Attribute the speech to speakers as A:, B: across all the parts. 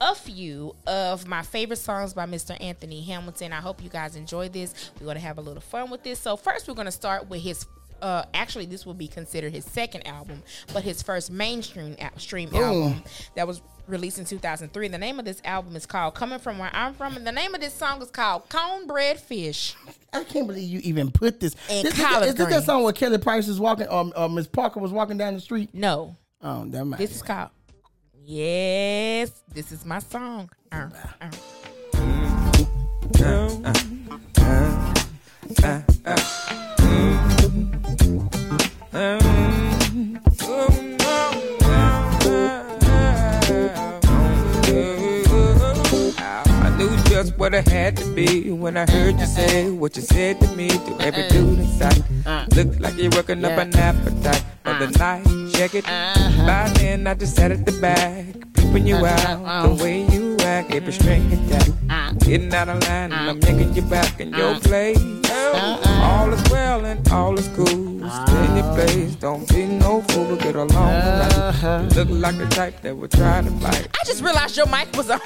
A: a few of my favorite songs by Mr. Anthony Hamilton. I hope you guys enjoy this. We're going to have a little fun with this. So, first, we're going to start with his. Uh, actually, this will be considered his second album, but his first mainstream a- stream album that was released in 2003. The name of this album is called "Coming From Where I'm From," and the name of this song is called "Cornbread Fish."
B: I can't believe you even put this.
A: And
B: this, is,
A: collard
B: is this that song where Kelly Price was walking, um, uh, Miss Parker was walking down the street?
A: No,
B: Oh, that might.
A: this is called. Yes, this is my song. Uh, uh.
C: I knew just what I had to be when I heard you say what you said to me to every dude inside. Look like you're working up an appetite the night. Check it. Uh-huh. By then I just sat at the back, peeping you out the way you act, every string attack. Uh-huh. Getting out of line and I'm uh-huh. yanking you back in your place. All is well and all is cool. Stay in your place, don't be no fool. Get along right. Look like the type that would try to fight.
A: I just realized your mic was on.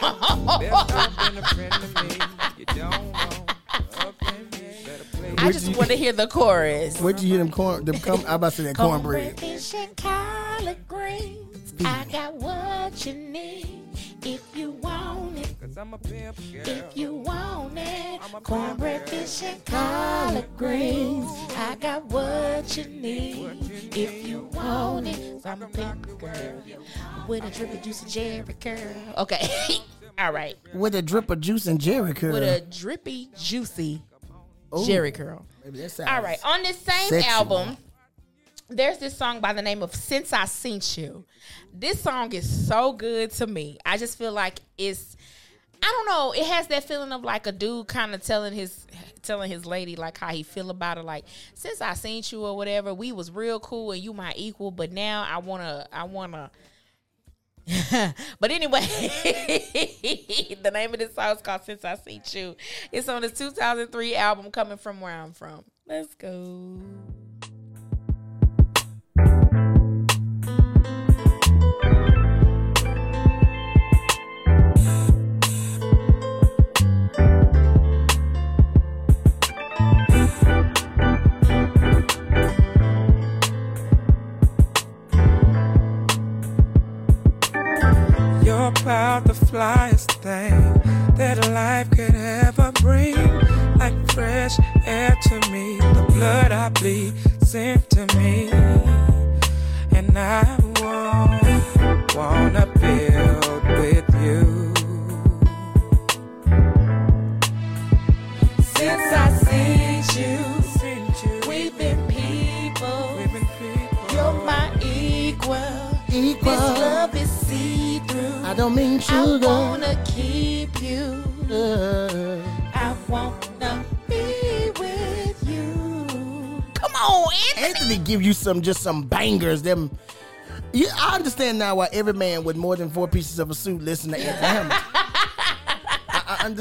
A: I just want to hear the chorus.
B: Where'd you hear them corn? Them come, I about to say that cornbread.
A: fish and collard greens. I got what you need if you want it.
C: Cause I'm a pimp girl.
A: If you want it, cornbread, fish, and collard greens. I got what you need if you want it. So I'm a pimp girl with a drip of juicy Jheri curl. Okay, all right,
B: With a drip of juice and Jheri curl.
A: with a drippy, juicy Jheri curl.
B: Baby, that sounds
A: All right, on this same album, there's this song by the name of Since I Seen You. This song is so good to me. I just feel like it's I don't know, it has that feeling of like a dude kind of telling his telling his lady like how he feel about her like since I seen you or whatever, we was real cool and you my equal, but now I want to I want to but anyway, the name of this song is called Since I See You. It's on his 2003 album Coming From Where I'm From. Let's go.
C: About the flyest thing that life could ever bring. Like fresh air to me, the blood I bleed sent to me. And I won't wanna build with you.
A: Since I seen you,
C: Seen
A: we've been people.
C: We've been people.
A: You're my equal.
B: Equal.
A: This love is.
B: I don't mean
A: I
B: sugar.
A: wanna keep you.
B: Uh,
A: I wanna be with you. Come on, Anthony.
B: Anthony give you some just some bangers. Them, you, I understand now why every man with more than four pieces of a suit listen to Anthony Hamilton. I, I understand.